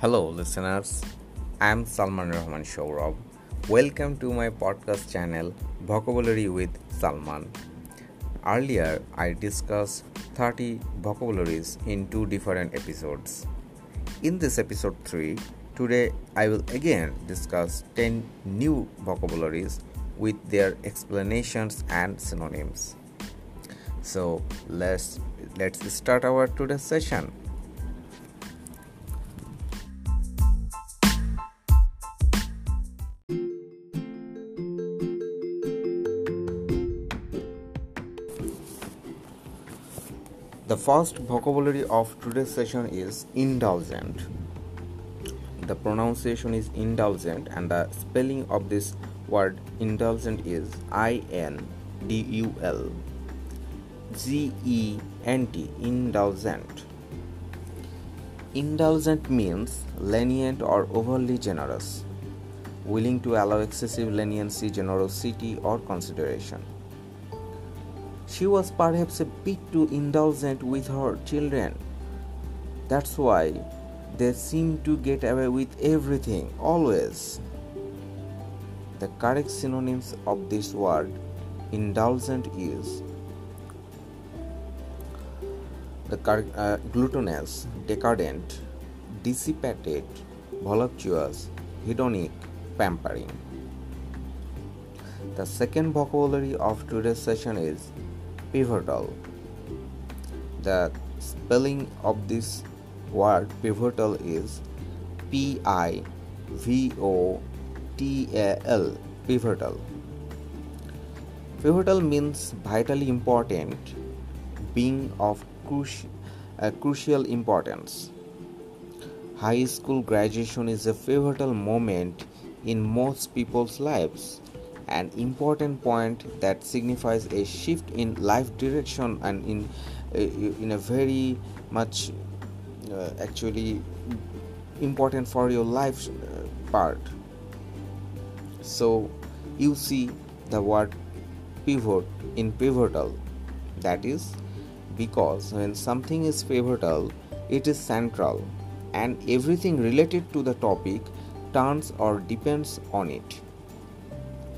Hello, listeners. I'm Salman Rahman Shaurab. Welcome to my podcast channel Vocabulary with Salman. Earlier, I discussed 30 vocabularies in two different episodes. In this episode 3, today I will again discuss 10 new vocabularies with their explanations and synonyms. So, let's let's start our today's session. First vocabulary of today's session is indulgent. The pronunciation is indulgent, and the spelling of this word indulgent is I N D U L G E N T, indulgent. Indulgent means lenient or overly generous, willing to allow excessive leniency, generosity, or consideration. She was perhaps a bit too indulgent with her children. That's why they seem to get away with everything, always. The correct synonyms of this word, indulgent, is the uh, gluttonous, decadent, dissipated, voluptuous, hedonic, pampering. The second vocabulary of today's session is pivotal. The spelling of this word pivotal is P I V O T A L pivotal. Pivotal means vitally important, being of cruci- uh, crucial importance. High school graduation is a pivotal moment in most people's lives an important point that signifies a shift in life direction and in uh, in a very much uh, actually important for your life uh, part. So you see the word pivot in pivotal. That is because when something is pivotal it is central and everything related to the topic turns or depends on it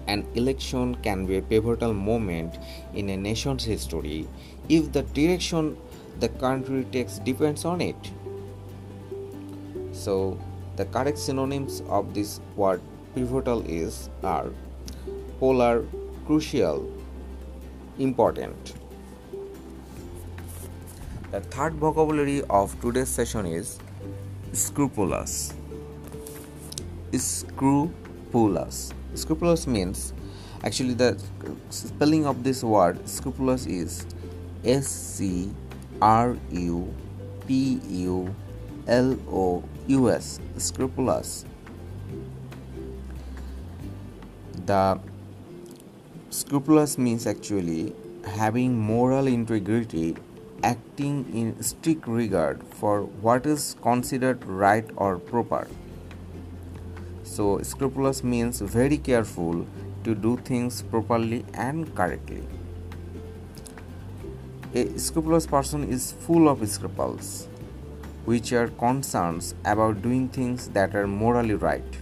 an election can be a pivotal moment in a nation's history if the direction the country takes depends on it. So, the correct synonyms of this word pivotal is are polar, crucial, important. The third vocabulary of today's session is scrupulous. Scrupulous scrupulous means actually the spelling of this word scrupulous is S C R U P U L O U S scrupulous. The scrupulous means actually having moral integrity acting in strict regard for what is considered right or proper so, scrupulous means very careful to do things properly and correctly. A scrupulous person is full of scruples, which are concerns about doing things that are morally right.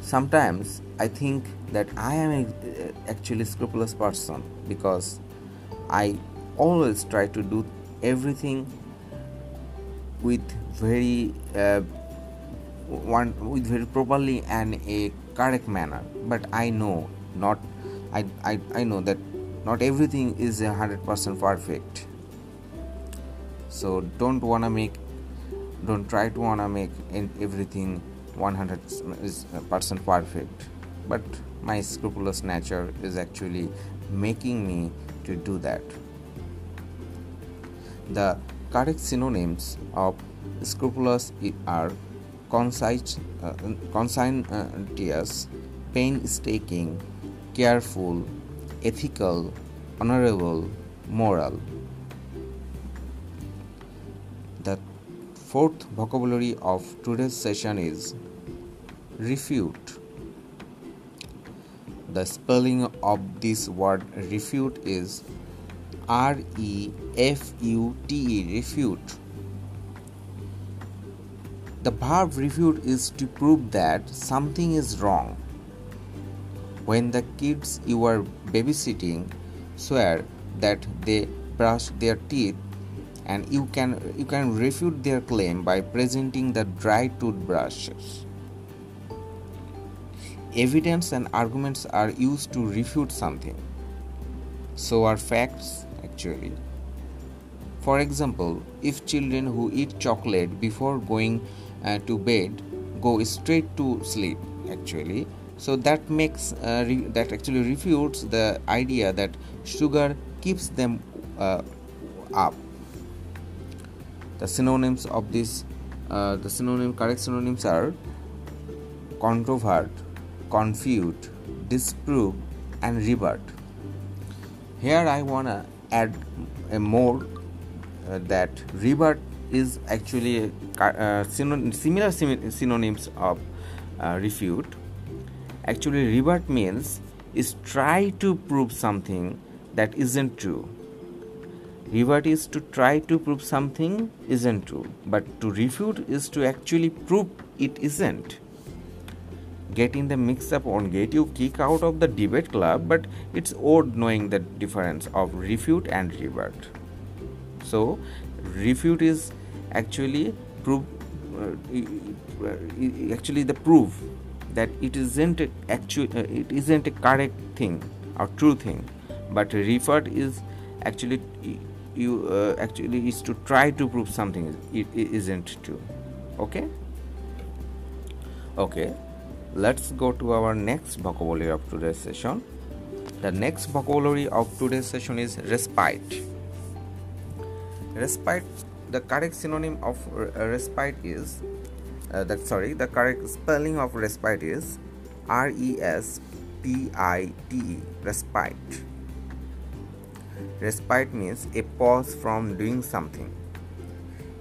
Sometimes I think that I am a, actually scrupulous person because I always try to do everything with very uh, one with very properly and a correct manner. But i know not i i, I know that not everything is a hundred percent perfect. So don't wanna make don't try to wanna make in everything 100 percent perfect. But my scrupulous nature is actually making me to do that. The correct synonyms of scrupulous are conscientious, uh, conscientious, painstaking, careful, ethical, honorable, moral. The fourth vocabulary of today's session is refute. The spelling of this word refute is R E F U T E refute. refute The verb refute is to prove that something is wrong. When the kids you are babysitting swear that they brush their teeth and you can you can refute their claim by presenting the dry toothbrushes. Evidence and arguments are used to refute something. So are facts actually. For example if children who eat chocolate before going uh, to bed go straight to sleep actually. So that makes uh, re- that actually refutes the idea that sugar keeps them uh, up. The synonyms of this uh, the synonym correct synonyms are controvert confute disprove and rebut here i want to add a more uh, that rebut is actually uh, similar synonyms of uh, refute. Actually rebut means is try to prove something that isn't true. Rebut is to try to prove something isn't true but to refute is to actually prove it isn't. Getting the mix up won't get you kick out of the debate club but it's odd knowing the difference of refute and rebut so refute is actually prove uh, actually the proof that it isn't actually uh, it isn't a correct thing or true thing. But refute is actually you uh, actually is to try to prove something it isn't true. Okay? Okay. Let's go to our next vocabulary of today's session. The next vocabulary of today's session is respite. Respite the correct synonym of uh, respite is uh, that sorry the correct spelling of respite is r e s p i t e respite. Respite means a pause from doing something.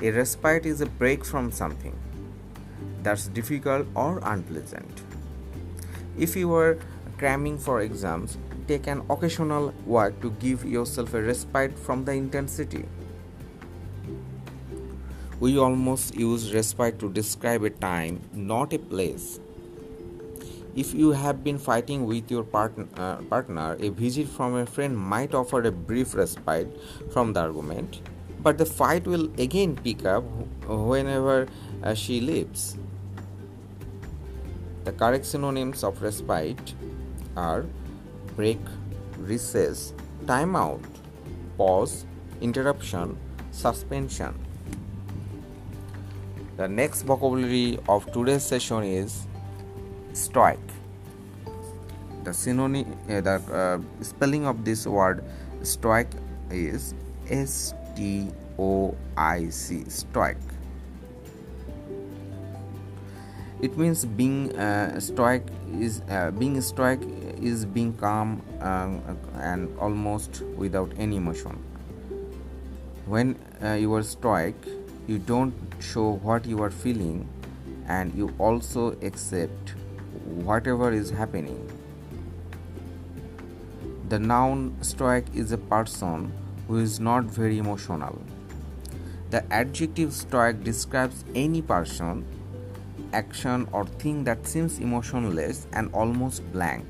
A respite is a break from something. That's difficult or unpleasant. If you are cramming for exams take an occasional walk to give yourself a respite from the intensity we almost use respite to describe a time, not a place. If you have been fighting with your partner, uh, partner, a visit from a friend might offer a brief respite from the argument, but the fight will again pick up whenever uh, she leaves. The correct synonyms of respite are break, recess, timeout, pause, interruption, suspension. The next vocabulary of today's session is stoic. The synonym, uh, the uh, spelling of this word stoic is S T O I C, stoic. It means being uh, stoic is uh, being stoic is being calm um, and almost without any emotion. When uh, you are stoic, you don't show what you are feeling and you also accept whatever is happening. The noun stoic is a person who is not very emotional. The adjective stoic describes any person, action, or thing that seems emotionless and almost blank.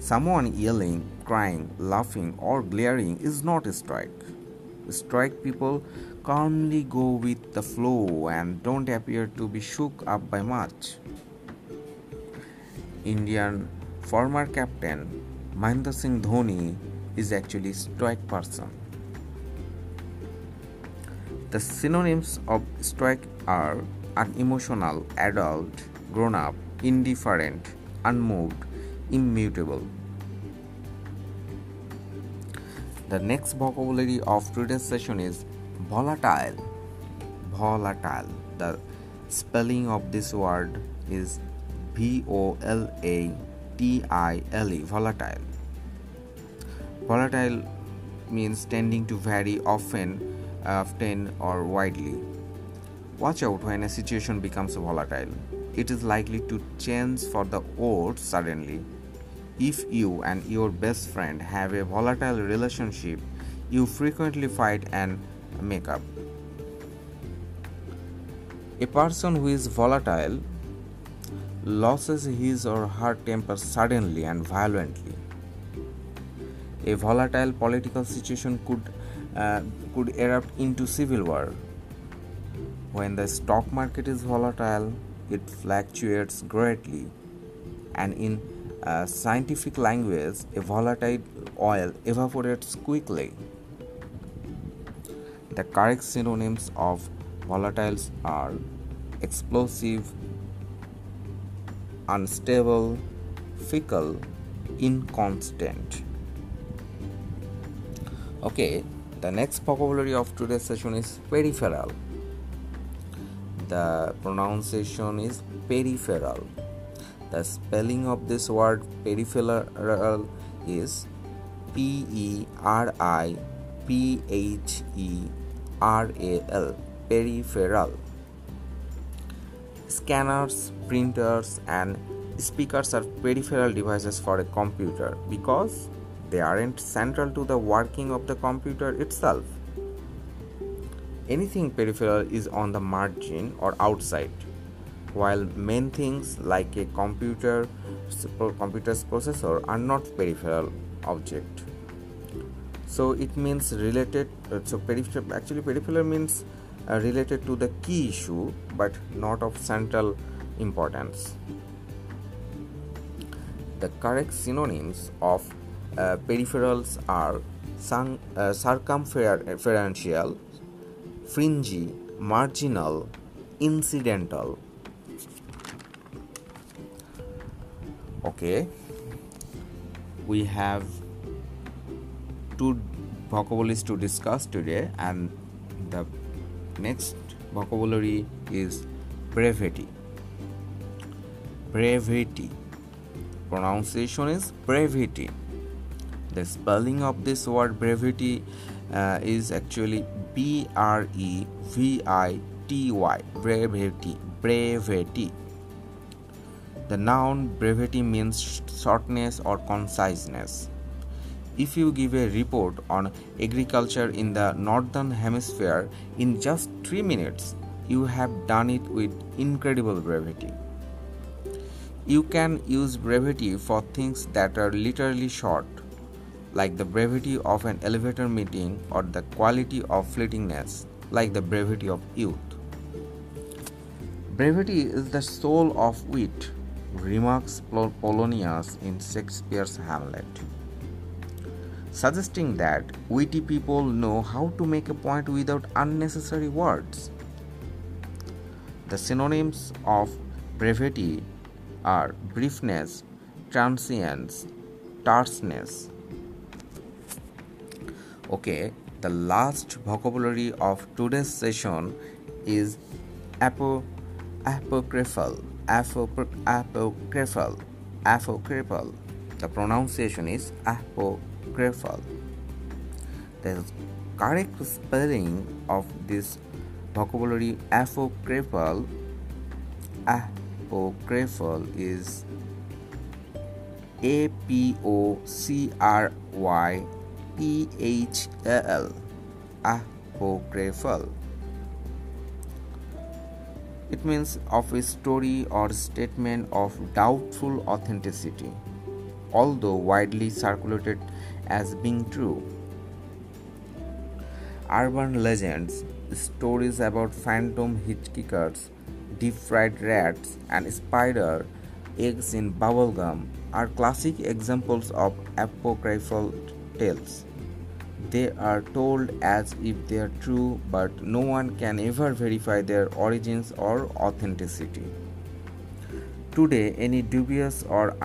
Someone yelling, crying, laughing, or glaring is not a stoic. Stoic people calmly go with the flow and don't appear to be shook up by much. Indian former captain Mahendra Singh Dhoni is actually a stoic person. The synonyms of stoic are unemotional, adult, grown up, indifferent, unmoved, immutable. The next vocabulary of today's session is volatile. Volatile. The spelling of this word is v o l a t i l e volatile. Volatile means tending to vary often often or widely. Watch out when a situation becomes volatile. It is likely to change for the worse suddenly. If you and your best friend have a volatile relationship you frequently fight and makeup. A person who is volatile loses his or her temper suddenly and violently. A volatile political situation could uh, could erupt into civil war. When the stock market is volatile, it fluctuates greatly, and in uh, scientific language, a volatile oil evaporates quickly. The correct synonyms of volatiles are explosive, unstable, fickle, inconstant. Okay, the next vocabulary of today's session is peripheral. The pronunciation is peripheral. The spelling of this word peripheral is P E R I P H E R A L peripheral. Scanners, printers, and speakers are peripheral devices for a computer because they aren't central to the working of the computer itself. Anything peripheral is on the margin or outside, while main things like a computer computer's processor are not peripheral object. So it means related. Uh, so peripheral actually peripheral means uh, related to the key issue, but not of central importance. The correct synonyms of uh, peripherals are sun, uh, circumferential, fringy, marginal, incidental. Okay, we have two vocabularies to discuss today, and the next vocabulary is brevity. Brevity. Pronunciation is brevity the spelling of this word brevity uh, is actually B R E V I T Y brevity brevity the noun brevity means shortness or conciseness if you give a report on agriculture in the northern hemisphere in just 3 minutes you have done it with incredible brevity you can use brevity for things that are literally short like the brevity of an elevator meeting, or the quality of fleetingness, like the brevity of youth. Brevity is the soul of wit, remarks Polonius in Shakespeare's Hamlet, suggesting that witty people know how to make a point without unnecessary words. The synonyms of brevity are briefness, transience, terseness, okay the last vocabulary of today's session is apo apocryphal apocryphal apocryphal the pronunciation is apocryphal the correct spelling of this vocabulary apocryphal apocryphal is a p o c r y P H A L apocryphal it means of a story or statement of doubtful authenticity. Although widely circulated as being true urban legends stories about phantom hitchhikers deep fried rats and spider eggs in bubblegum are classic examples of apocryphal tales. They are told as if they are true, but no one can ever verify their origins or authenticity. Today, any dubious or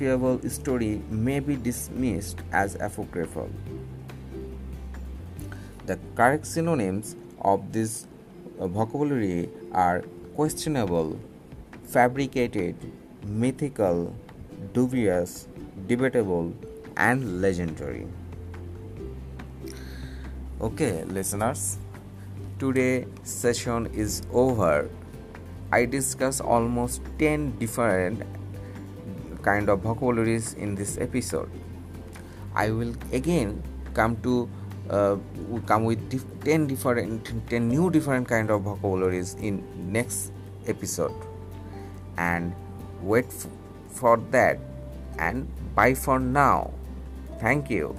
unverifiable story may be dismissed as apocryphal. The correct synonyms of this vocabulary are questionable, fabricated, mythical, dubious, debatable, and legendary. Okay, listeners, today session is over. I discuss almost 10 different kind of vocabularies in this episode. I will again come to uh, come with dif- 10 different 10 new different kind of vocabularies in next episode. And wait f- for that. And bye for now. Thank you